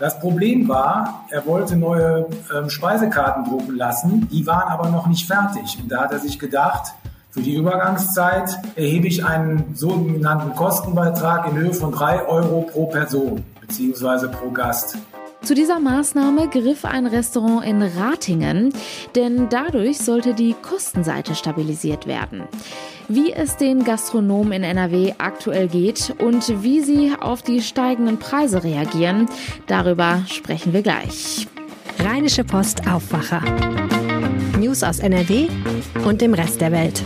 Das Problem war, er wollte neue ähm, Speisekarten drucken lassen, die waren aber noch nicht fertig. Und da hat er sich gedacht, für die Übergangszeit erhebe ich einen sogenannten Kostenbeitrag in Höhe von drei Euro pro Person bzw. pro Gast. Zu dieser Maßnahme griff ein Restaurant in Ratingen, denn dadurch sollte die Kostenseite stabilisiert werden. Wie es den Gastronomen in NRW aktuell geht und wie sie auf die steigenden Preise reagieren, darüber sprechen wir gleich. Rheinische Post Aufwacher. News aus NRW und dem Rest der Welt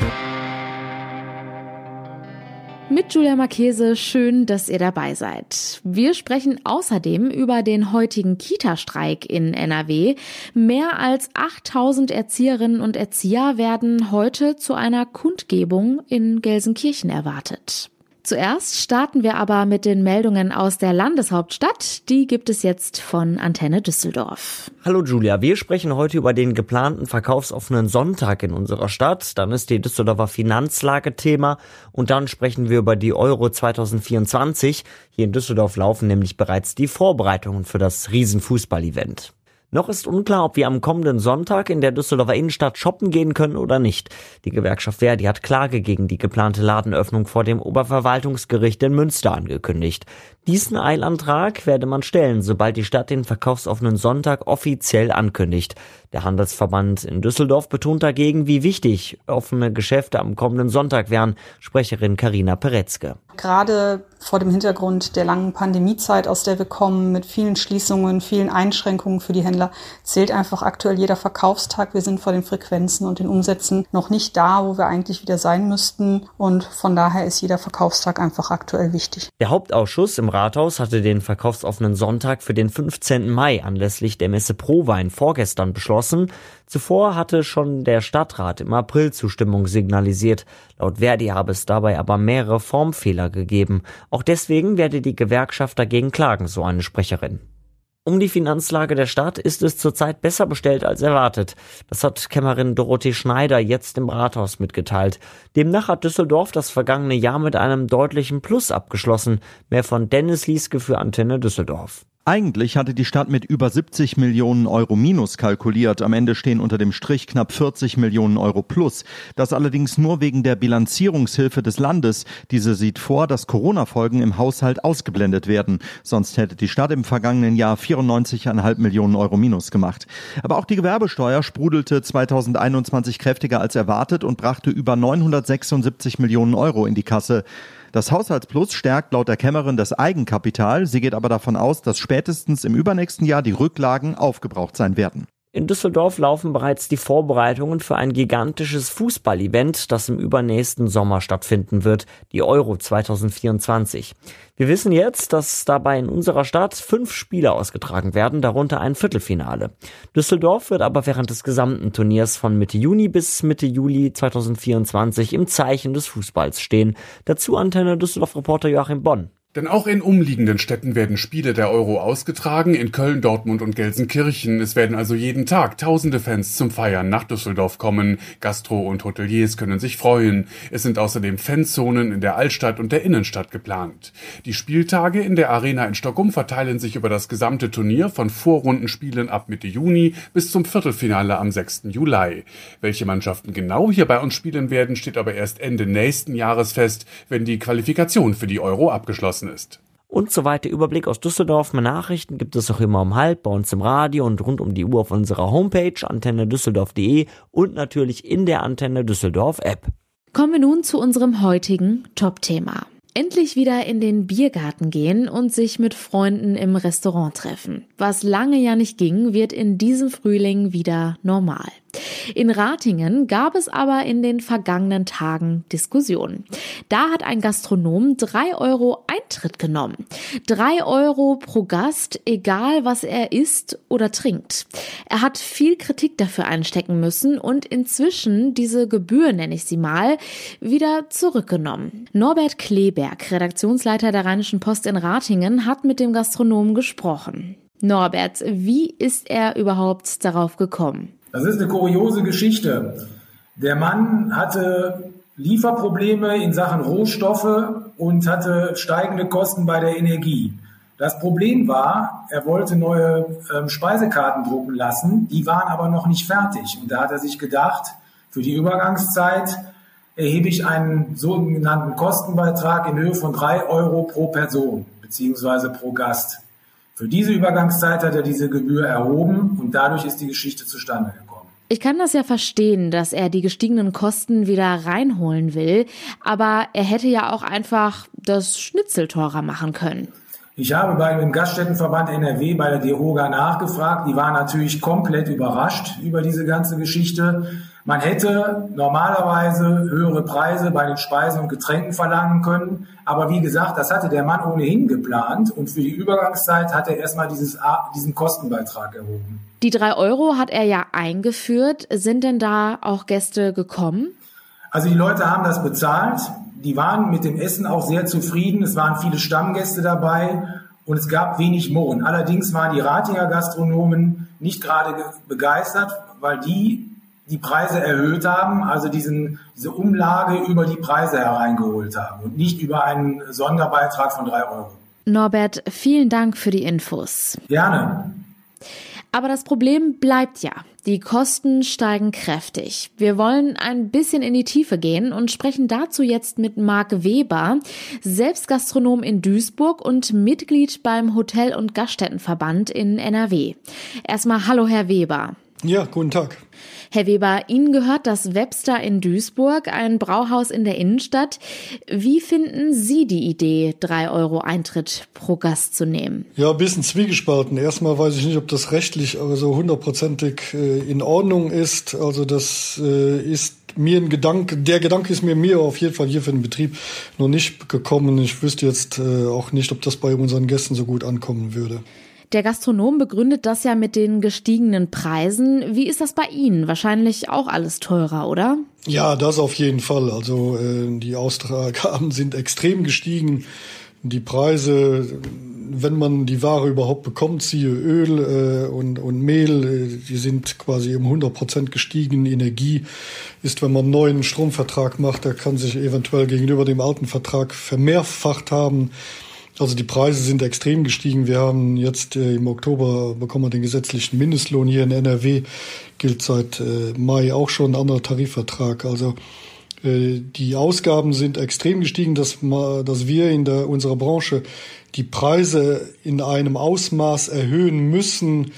mit Julia Marchese. Schön, dass ihr dabei seid. Wir sprechen außerdem über den heutigen Kita-Streik in NRW. Mehr als 8000 Erzieherinnen und Erzieher werden heute zu einer Kundgebung in Gelsenkirchen erwartet. Zuerst starten wir aber mit den Meldungen aus der Landeshauptstadt. Die gibt es jetzt von Antenne Düsseldorf. Hallo Julia, wir sprechen heute über den geplanten verkaufsoffenen Sonntag in unserer Stadt. Dann ist die Düsseldorfer Finanzlage Thema und dann sprechen wir über die Euro 2024. Hier in Düsseldorf laufen nämlich bereits die Vorbereitungen für das Riesenfußball-Event. Noch ist unklar, ob wir am kommenden Sonntag in der Düsseldorfer Innenstadt shoppen gehen können oder nicht. Die Gewerkschaft Verdi hat Klage gegen die geplante Ladenöffnung vor dem Oberverwaltungsgericht in Münster angekündigt. Diesen Eilantrag werde man stellen, sobald die Stadt den verkaufsoffenen Sonntag offiziell ankündigt. Der Handelsverband in Düsseldorf betont dagegen, wie wichtig offene Geschäfte am kommenden Sonntag wären. Sprecherin Karina Peretzke. Gerade vor dem Hintergrund der langen Pandemiezeit, aus der wir kommen, mit vielen Schließungen, vielen Einschränkungen für die Händler, zählt einfach aktuell jeder Verkaufstag. Wir sind vor den Frequenzen und den Umsätzen noch nicht da, wo wir eigentlich wieder sein müssten. Und von daher ist jeder Verkaufstag einfach aktuell wichtig. Der Hauptausschuss im Rathaus hatte den verkaufsoffenen Sonntag für den 15. Mai anlässlich der Messe Prowein vorgestern beschlossen. Zuvor hatte schon der Stadtrat im April Zustimmung signalisiert. Laut Verdi habe es dabei aber mehrere Formfehler gegeben. Auch deswegen werde die Gewerkschaft dagegen klagen, so eine Sprecherin. Um die Finanzlage der Stadt ist es zurzeit besser bestellt als erwartet. Das hat Kämmerin Dorothee Schneider jetzt im Rathaus mitgeteilt. Demnach hat Düsseldorf das vergangene Jahr mit einem deutlichen Plus abgeschlossen. Mehr von Dennis Lieske für Antenne Düsseldorf. Eigentlich hatte die Stadt mit über 70 Millionen Euro Minus kalkuliert. Am Ende stehen unter dem Strich knapp 40 Millionen Euro plus. Das allerdings nur wegen der Bilanzierungshilfe des Landes. Diese sieht vor, dass Corona-Folgen im Haushalt ausgeblendet werden. Sonst hätte die Stadt im vergangenen Jahr 94,5 Millionen Euro Minus gemacht. Aber auch die Gewerbesteuer sprudelte 2021 kräftiger als erwartet und brachte über 976 Millionen Euro in die Kasse. Das Haushaltsplus stärkt laut der Kämmerin das Eigenkapital. Sie geht aber davon aus, dass spätestens im übernächsten Jahr die Rücklagen aufgebraucht sein werden. In Düsseldorf laufen bereits die Vorbereitungen für ein gigantisches Fußballevent, das im übernächsten Sommer stattfinden wird, die Euro 2024. Wir wissen jetzt, dass dabei in unserer Stadt fünf Spiele ausgetragen werden, darunter ein Viertelfinale. Düsseldorf wird aber während des gesamten Turniers von Mitte Juni bis Mitte Juli 2024 im Zeichen des Fußballs stehen. Dazu Antenne Düsseldorf-Reporter Joachim Bonn. Denn auch in umliegenden Städten werden Spiele der Euro ausgetragen, in Köln, Dortmund und Gelsenkirchen. Es werden also jeden Tag tausende Fans zum Feiern nach Düsseldorf kommen. Gastro- und Hoteliers können sich freuen. Es sind außerdem Fanzonen in der Altstadt und der Innenstadt geplant. Die Spieltage in der Arena in Stockholm verteilen sich über das gesamte Turnier von Vorrundenspielen ab Mitte Juni bis zum Viertelfinale am 6. Juli. Welche Mannschaften genau hier bei uns spielen werden, steht aber erst Ende nächsten Jahres fest, wenn die Qualifikation für die Euro abgeschlossen gewachsen ist. Und so weiter. Überblick aus Düsseldorf. Mehr Nachrichten gibt es auch immer um halb bei uns im Radio und rund um die Uhr auf unserer Homepage antennedüsseldorf.de und natürlich in der Antenne Düsseldorf App. Kommen wir nun zu unserem heutigen Top-Thema. Endlich wieder in den Biergarten gehen und sich mit Freunden im Restaurant treffen. Was lange ja nicht ging, wird in diesem Frühling wieder normal. In Ratingen gab es aber in den vergangenen Tagen Diskussionen. Da hat ein Gastronom drei Euro Eintritt genommen. Drei Euro pro Gast, egal was er isst oder trinkt. Er hat viel Kritik dafür einstecken müssen und inzwischen diese Gebühr, nenne ich sie mal, wieder zurückgenommen. Norbert Kleberg, Redaktionsleiter der Rheinischen Post in Ratingen, hat mit dem Gastronomen gesprochen. Norbert, wie ist er überhaupt darauf gekommen? Das ist eine kuriose Geschichte. Der Mann hatte Lieferprobleme in Sachen Rohstoffe und hatte steigende Kosten bei der Energie. Das Problem war, er wollte neue ähm, Speisekarten drucken lassen, die waren aber noch nicht fertig. Und da hat er sich gedacht, für die Übergangszeit erhebe ich einen sogenannten Kostenbeitrag in Höhe von drei Euro pro Person beziehungsweise pro Gast. Für diese Übergangszeit hat er diese Gebühr erhoben und dadurch ist die Geschichte zustande gekommen. Ich kann das ja verstehen, dass er die gestiegenen Kosten wieder reinholen will, aber er hätte ja auch einfach das Schnitzel teurer machen können. Ich habe bei dem Gaststättenverband NRW bei der DEHOGA nachgefragt. Die waren natürlich komplett überrascht über diese ganze Geschichte. Man hätte normalerweise höhere Preise bei den Speisen und Getränken verlangen können. Aber wie gesagt, das hatte der Mann ohnehin geplant. Und für die Übergangszeit hat er erstmal dieses, diesen Kostenbeitrag erhoben. Die drei Euro hat er ja eingeführt. Sind denn da auch Gäste gekommen? Also die Leute haben das bezahlt die waren mit dem Essen auch sehr zufrieden. Es waren viele Stammgäste dabei und es gab wenig Murren. Allerdings waren die Ratinger Gastronomen nicht gerade begeistert, weil die die Preise erhöht haben, also diesen, diese Umlage über die Preise hereingeholt haben und nicht über einen Sonderbeitrag von drei Euro. Norbert, vielen Dank für die Infos. Gerne. Aber das Problem bleibt ja. Die Kosten steigen kräftig. Wir wollen ein bisschen in die Tiefe gehen und sprechen dazu jetzt mit Marc Weber, selbst Gastronom in Duisburg und Mitglied beim Hotel- und Gaststättenverband in NRW. Erstmal Hallo, Herr Weber. Ja, guten Tag. Herr Weber, Ihnen gehört das Webster in Duisburg, ein Brauhaus in der Innenstadt. Wie finden Sie die Idee, drei Euro Eintritt pro Gast zu nehmen? Ja, ein bisschen zwiegespalten. Erstmal weiß ich nicht, ob das rechtlich aber so hundertprozentig äh, in Ordnung ist. Also das äh, ist mir ein Gedanke, der Gedanke ist mir mir auf jeden Fall hier für den Betrieb noch nicht gekommen. Ich wüsste jetzt äh, auch nicht, ob das bei unseren Gästen so gut ankommen würde. Der Gastronom begründet das ja mit den gestiegenen Preisen. Wie ist das bei Ihnen? Wahrscheinlich auch alles teurer, oder? Ja, das auf jeden Fall. Also äh, die Austragaben sind extrem gestiegen. Die Preise, wenn man die Ware überhaupt bekommt, siehe Öl äh, und, und Mehl, äh, die sind quasi um 100 Prozent gestiegen. Energie ist, wenn man einen neuen Stromvertrag macht, der kann sich eventuell gegenüber dem alten Vertrag vermehrfacht haben. Also die Preise sind extrem gestiegen. Wir haben jetzt äh, im Oktober bekommen wir den gesetzlichen Mindestlohn hier in NRW. Gilt seit äh, Mai auch schon ein anderer Tarifvertrag. Also äh, die Ausgaben sind extrem gestiegen, dass, dass wir in der, unserer Branche die Preise in einem Ausmaß erhöhen müssen,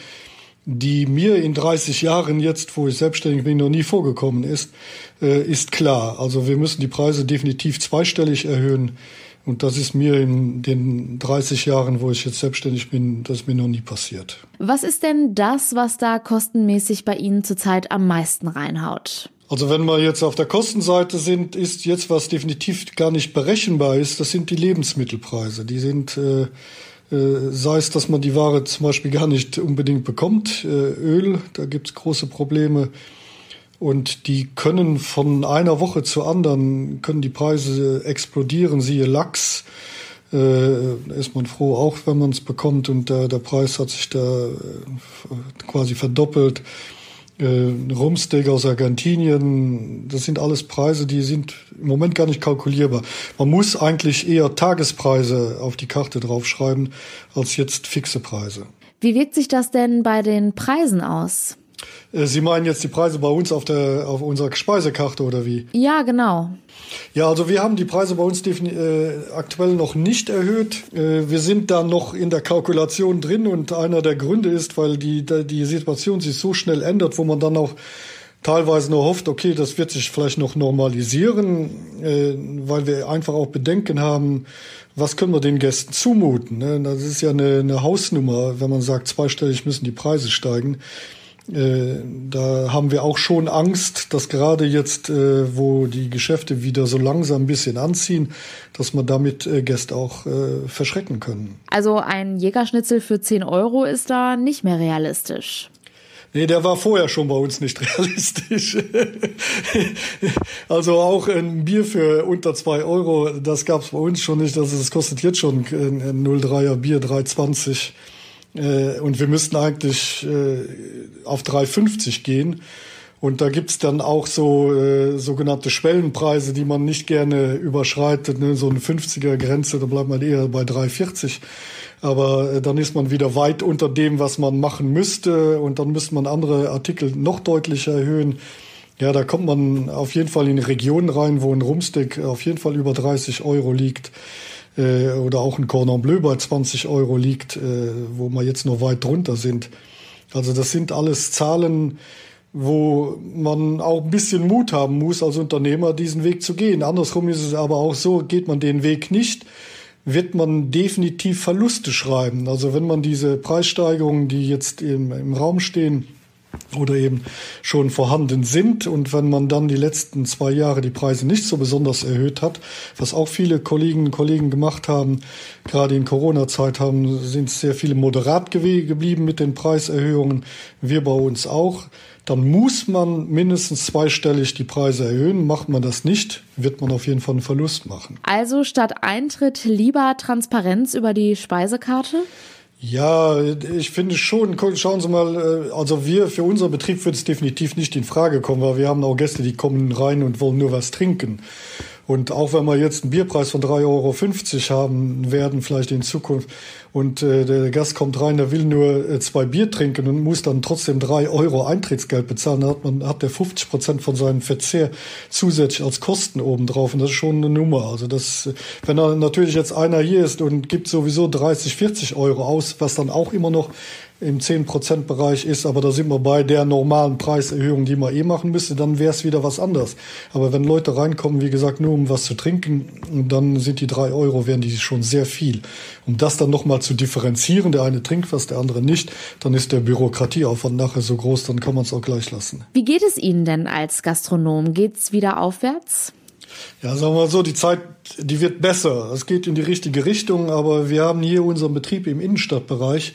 die mir in 30 Jahren jetzt, wo ich selbstständig bin, noch nie vorgekommen ist, äh, ist klar. Also wir müssen die Preise definitiv zweistellig erhöhen. Und das ist mir in den 30 Jahren, wo ich jetzt selbstständig bin, das ist mir noch nie passiert. Was ist denn das, was da kostenmäßig bei Ihnen zurzeit am meisten reinhaut? Also wenn wir jetzt auf der Kostenseite sind, ist jetzt was definitiv gar nicht berechenbar ist, das sind die Lebensmittelpreise. Die sind, äh, äh, sei es, dass man die Ware zum Beispiel gar nicht unbedingt bekommt, äh, Öl, da gibt es große Probleme. Und die können von einer Woche zur anderen, können die Preise explodieren, siehe Lachs. Äh, ist man froh, auch wenn man es bekommt und der, der Preis hat sich da äh, quasi verdoppelt. Äh, Rumsteak aus Argentinien, das sind alles Preise, die sind im Moment gar nicht kalkulierbar. Man muss eigentlich eher Tagespreise auf die Karte draufschreiben, als jetzt fixe Preise. Wie wirkt sich das denn bei den Preisen aus? Äh, Sie meinen jetzt die Preise bei uns auf der auf unserer Speisekarte oder wie? Ja, genau. Ja, also wir haben die Preise bei uns äh, aktuell noch nicht erhöht. Äh, wir sind da noch in der Kalkulation drin und einer der Gründe ist, weil die die Situation sich so schnell ändert, wo man dann auch teilweise nur hofft, okay, das wird sich vielleicht noch normalisieren, äh, weil wir einfach auch Bedenken haben, was können wir den Gästen zumuten. Ne? Das ist ja eine, eine Hausnummer, wenn man sagt, zweistellig müssen die Preise steigen. Äh, da haben wir auch schon Angst, dass gerade jetzt, äh, wo die Geschäfte wieder so langsam ein bisschen anziehen, dass man damit äh, Gäste auch äh, verschrecken können. Also ein Jägerschnitzel für 10 Euro ist da nicht mehr realistisch. Nee, der war vorher schon bei uns nicht realistisch. also auch ein Bier für unter zwei Euro, das gab's bei uns schon nicht. Also das kostet jetzt schon ein 03er Bier 3,20 äh, und wir müssten eigentlich äh, auf 3,50 gehen. Und da gibt's dann auch so äh, sogenannte Schwellenpreise, die man nicht gerne überschreitet. Ne? So eine 50er-Grenze, da bleibt man eher bei 3,40. Aber äh, dann ist man wieder weit unter dem, was man machen müsste. Und dann müsste man andere Artikel noch deutlicher erhöhen. Ja, da kommt man auf jeden Fall in Regionen rein, wo ein Rumstick auf jeden Fall über 30 Euro liegt äh, oder auch ein Cordon Bleu bei 20 Euro liegt, äh, wo wir jetzt noch weit drunter sind. Also das sind alles Zahlen, wo man auch ein bisschen Mut haben muss als Unternehmer, diesen Weg zu gehen. Andersrum ist es aber auch so, geht man den Weg nicht, wird man definitiv Verluste schreiben. Also wenn man diese Preissteigerungen, die jetzt im, im Raum stehen, oder eben schon vorhanden sind. Und wenn man dann die letzten zwei Jahre die Preise nicht so besonders erhöht hat, was auch viele Kolleginnen und Kollegen gemacht haben, gerade in Corona-Zeit haben, sind sehr viele moderat geblieben mit den Preiserhöhungen. Wir bei uns auch. Dann muss man mindestens zweistellig die Preise erhöhen. Macht man das nicht, wird man auf jeden Fall einen Verlust machen. Also statt Eintritt lieber Transparenz über die Speisekarte? Ja, ich finde schon, schauen Sie mal, äh, also wir, für unser Betrieb wird es definitiv nicht in Frage kommen, weil wir haben auch Gäste, die kommen rein und wollen nur was trinken. Und auch wenn wir jetzt einen Bierpreis von 3,50 Euro haben werden, vielleicht in Zukunft, und äh, der Gast kommt rein, der will nur äh, zwei Bier trinken und muss dann trotzdem drei Euro Eintrittsgeld bezahlen, dann hat man hat der 50 Prozent von seinem Verzehr zusätzlich als Kosten obendrauf und das ist schon eine Nummer. Also das, wenn da natürlich jetzt einer hier ist und gibt sowieso 30, 40 Euro aus, was dann auch immer noch im 10%-Bereich ist, aber da sind wir bei der normalen Preiserhöhung, die man eh machen müsste, dann wäre es wieder was anderes. Aber wenn Leute reinkommen, wie gesagt, nur um was zu trinken, dann sind die drei Euro, wären die schon sehr viel. Um das dann nochmal zu differenzieren, der eine trinkt was, der andere nicht, dann ist der Bürokratieaufwand nachher so groß, dann kann man es auch gleich lassen. Wie geht es Ihnen denn als Gastronom? Geht's wieder aufwärts? Ja, sagen wir mal so, die Zeit, die wird besser. Es geht in die richtige Richtung, aber wir haben hier unseren Betrieb im Innenstadtbereich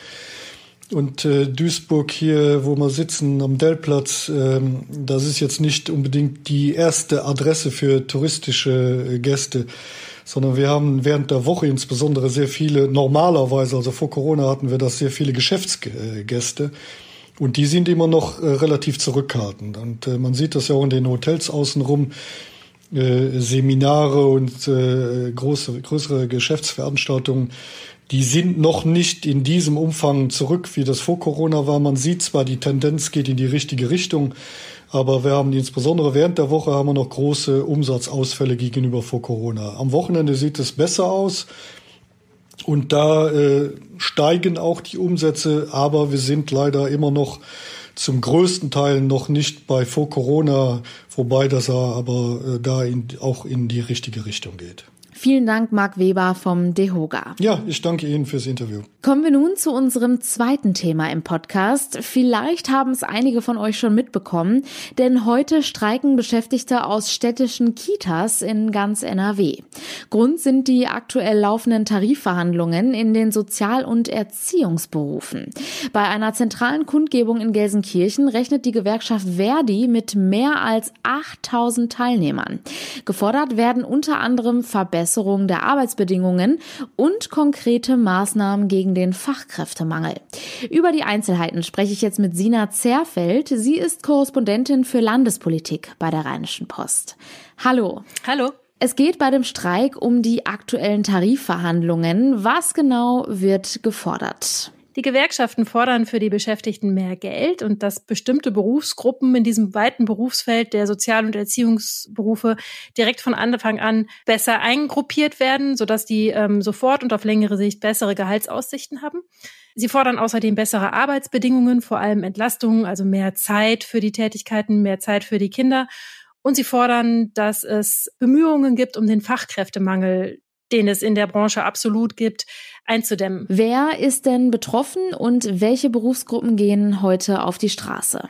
und äh, Duisburg hier, wo wir sitzen, am Dellplatz, ähm, das ist jetzt nicht unbedingt die erste Adresse für touristische äh, Gäste, sondern wir haben während der Woche insbesondere sehr viele, normalerweise, also vor Corona hatten wir das sehr viele Geschäftsgäste. Und die sind immer noch äh, relativ zurückhaltend. Und äh, man sieht das ja auch in den Hotels außenrum. Äh, Seminare und äh, große, größere Geschäftsveranstaltungen die sind noch nicht in diesem Umfang zurück, wie das vor Corona war. Man sieht zwar, die Tendenz geht in die richtige Richtung, aber wir haben insbesondere während der Woche haben wir noch große Umsatzausfälle gegenüber vor Corona. Am Wochenende sieht es besser aus. Und da äh, steigen auch die Umsätze, aber wir sind leider immer noch zum größten Teil noch nicht bei vor Corona, wobei das aber äh, da in, auch in die richtige Richtung geht. Vielen Dank, Marc Weber vom DEHOGA. Ja, ich danke Ihnen fürs Interview. Kommen wir nun zu unserem zweiten Thema im Podcast. Vielleicht haben es einige von euch schon mitbekommen, denn heute streiken Beschäftigte aus städtischen Kitas in ganz NRW. Grund sind die aktuell laufenden Tarifverhandlungen in den Sozial- und Erziehungsberufen. Bei einer zentralen Kundgebung in Gelsenkirchen rechnet die Gewerkschaft Verdi mit mehr als 8000 Teilnehmern. Gefordert werden unter anderem Verbesserungen Verbesserung der Arbeitsbedingungen und konkrete Maßnahmen gegen den Fachkräftemangel. Über die Einzelheiten spreche ich jetzt mit Sina Zerfeld. Sie ist Korrespondentin für Landespolitik bei der Rheinischen Post. Hallo. Hallo. Es geht bei dem Streik um die aktuellen Tarifverhandlungen. Was genau wird gefordert? Die Gewerkschaften fordern für die Beschäftigten mehr Geld und dass bestimmte Berufsgruppen in diesem weiten Berufsfeld der Sozial- und Erziehungsberufe direkt von Anfang an besser eingruppiert werden, sodass die ähm, sofort und auf längere Sicht bessere Gehaltsaussichten haben. Sie fordern außerdem bessere Arbeitsbedingungen, vor allem Entlastungen, also mehr Zeit für die Tätigkeiten, mehr Zeit für die Kinder. Und sie fordern, dass es Bemühungen gibt, um den Fachkräftemangel den es in der Branche absolut gibt, einzudämmen. Wer ist denn betroffen und welche Berufsgruppen gehen heute auf die Straße?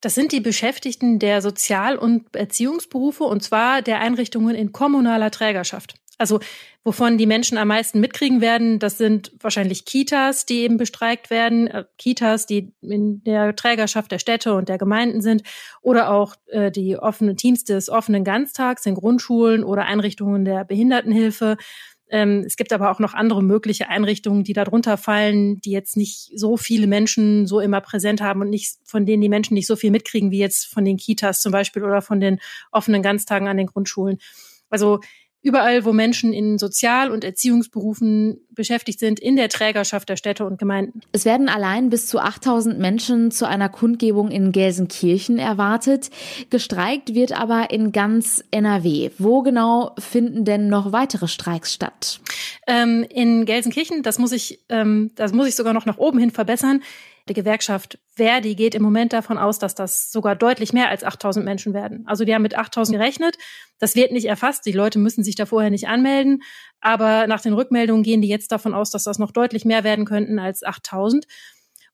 Das sind die Beschäftigten der Sozial- und Erziehungsberufe und zwar der Einrichtungen in kommunaler Trägerschaft. Also wovon die Menschen am meisten mitkriegen werden, das sind wahrscheinlich Kitas, die eben bestreikt werden, äh, Kitas, die in der Trägerschaft der Städte und der Gemeinden sind, oder auch äh, die offenen Teams des offenen Ganztags in Grundschulen oder Einrichtungen der Behindertenhilfe. Ähm, es gibt aber auch noch andere mögliche Einrichtungen, die darunter fallen, die jetzt nicht so viele Menschen so immer präsent haben und nicht, von denen die Menschen nicht so viel mitkriegen wie jetzt von den Kitas zum Beispiel oder von den offenen Ganztagen an den Grundschulen. Also überall, wo Menschen in Sozial- und Erziehungsberufen beschäftigt sind, in der Trägerschaft der Städte und Gemeinden. Es werden allein bis zu 8000 Menschen zu einer Kundgebung in Gelsenkirchen erwartet. Gestreikt wird aber in ganz NRW. Wo genau finden denn noch weitere Streiks statt? Ähm, in Gelsenkirchen, das muss ich, ähm, das muss ich sogar noch nach oben hin verbessern. Die Gewerkschaft Verdi geht im Moment davon aus, dass das sogar deutlich mehr als 8000 Menschen werden. Also die haben mit 8000 gerechnet. Das wird nicht erfasst. Die Leute müssen sich da vorher nicht anmelden. Aber nach den Rückmeldungen gehen die jetzt davon aus, dass das noch deutlich mehr werden könnten als 8000.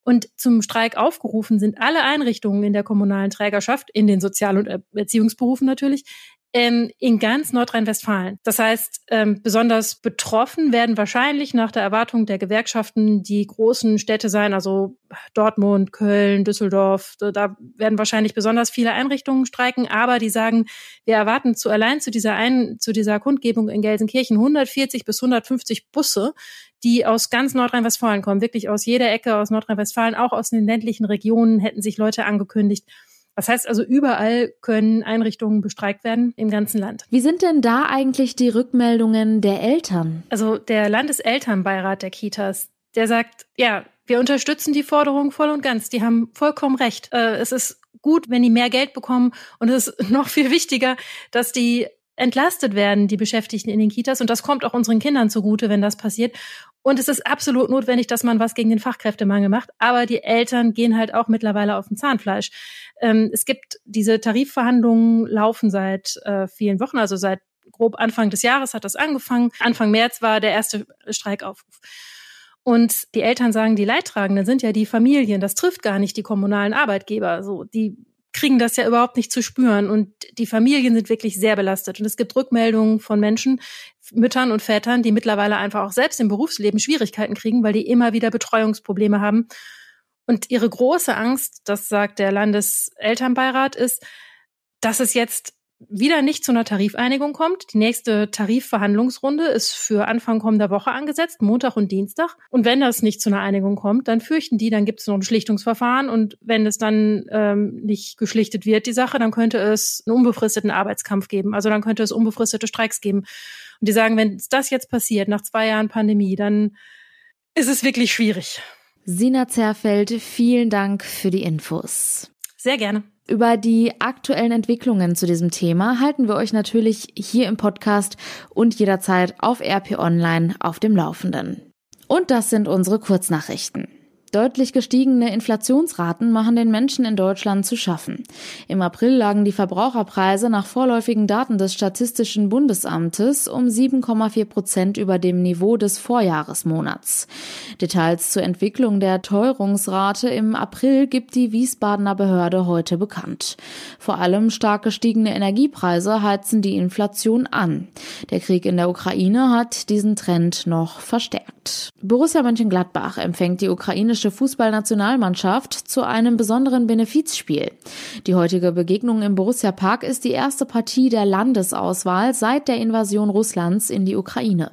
Und zum Streik aufgerufen sind alle Einrichtungen in der kommunalen Trägerschaft, in den Sozial- und Erziehungsberufen natürlich, ähm, in ganz Nordrhein-Westfalen. Das heißt, ähm, besonders betroffen werden wahrscheinlich nach der Erwartung der Gewerkschaften die großen Städte sein, also Dortmund, Köln, Düsseldorf. Da werden wahrscheinlich besonders viele Einrichtungen streiken, aber die sagen, wir erwarten zu allein zu dieser ein, zu dieser Kundgebung in Gelsenkirchen 140 bis 150 Busse, die aus ganz Nordrhein-Westfalen kommen, wirklich aus jeder Ecke aus Nordrhein-Westfalen, auch aus den ländlichen Regionen hätten sich Leute angekündigt. Das heißt also, überall können Einrichtungen bestreikt werden im ganzen Land. Wie sind denn da eigentlich die Rückmeldungen der Eltern? Also der Landeselternbeirat der Kitas, der sagt, ja, wir unterstützen die Forderung voll und ganz. Die haben vollkommen recht. Äh, es ist gut, wenn die mehr Geld bekommen und es ist noch viel wichtiger, dass die entlastet werden, die Beschäftigten in den Kitas. Und das kommt auch unseren Kindern zugute, wenn das passiert. Und es ist absolut notwendig, dass man was gegen den Fachkräftemangel macht. Aber die Eltern gehen halt auch mittlerweile auf dem Zahnfleisch. Ähm, es gibt diese Tarifverhandlungen laufen seit äh, vielen Wochen, also seit grob Anfang des Jahres hat das angefangen. Anfang März war der erste Streikaufruf. Und die Eltern sagen, die Leidtragenden sind ja die Familien. Das trifft gar nicht die kommunalen Arbeitgeber. So, die kriegen das ja überhaupt nicht zu spüren. Und die Familien sind wirklich sehr belastet. Und es gibt Rückmeldungen von Menschen, Müttern und Vätern, die mittlerweile einfach auch selbst im Berufsleben Schwierigkeiten kriegen, weil die immer wieder Betreuungsprobleme haben. Und ihre große Angst, das sagt der Landeselternbeirat, ist, dass es jetzt wieder nicht zu einer Tarifeinigung kommt. Die nächste Tarifverhandlungsrunde ist für Anfang kommender Woche angesetzt, Montag und Dienstag. Und wenn das nicht zu einer Einigung kommt, dann fürchten die, dann gibt es noch ein Schlichtungsverfahren. Und wenn es dann ähm, nicht geschlichtet wird, die Sache, dann könnte es einen unbefristeten Arbeitskampf geben. Also dann könnte es unbefristete Streiks geben. Und die sagen, wenn das jetzt passiert, nach zwei Jahren Pandemie, dann ist es wirklich schwierig. Sina Zerfeld, vielen Dank für die Infos. Sehr gerne. Über die aktuellen Entwicklungen zu diesem Thema halten wir euch natürlich hier im Podcast und jederzeit auf RP Online auf dem Laufenden. Und das sind unsere Kurznachrichten. Deutlich gestiegene Inflationsraten machen den Menschen in Deutschland zu schaffen. Im April lagen die Verbraucherpreise nach vorläufigen Daten des Statistischen Bundesamtes um 7,4 Prozent über dem Niveau des Vorjahresmonats. Details zur Entwicklung der Teuerungsrate im April gibt die Wiesbadener Behörde heute bekannt. Vor allem stark gestiegene Energiepreise heizen die Inflation an. Der Krieg in der Ukraine hat diesen Trend noch verstärkt. Borussia Mönchengladbach empfängt die ukrainische italienische Fußballnationalmannschaft zu einem besonderen Benefizspiel. Die heutige Begegnung im Borussia Park ist die erste Partie der Landesauswahl seit der Invasion Russlands in die Ukraine.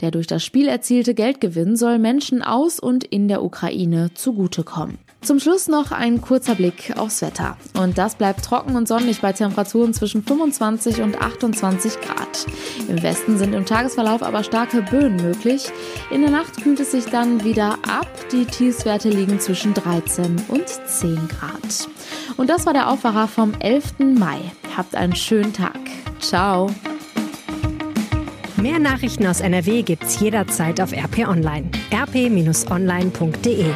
Der durch das Spiel erzielte Geldgewinn soll Menschen aus und in der Ukraine zugutekommen. Zum Schluss noch ein kurzer Blick aufs Wetter. Und das bleibt trocken und sonnig bei Temperaturen zwischen 25 und 28 Grad. Im Westen sind im Tagesverlauf aber starke Böen möglich. In der Nacht kühlt es sich dann wieder ab. Die Tiefswerte liegen zwischen 13 und 10 Grad. Und das war der Aufwacher vom 11. Mai. Habt einen schönen Tag. Ciao. Mehr Nachrichten aus NRW gibt's jederzeit auf RP Online. rp-online.de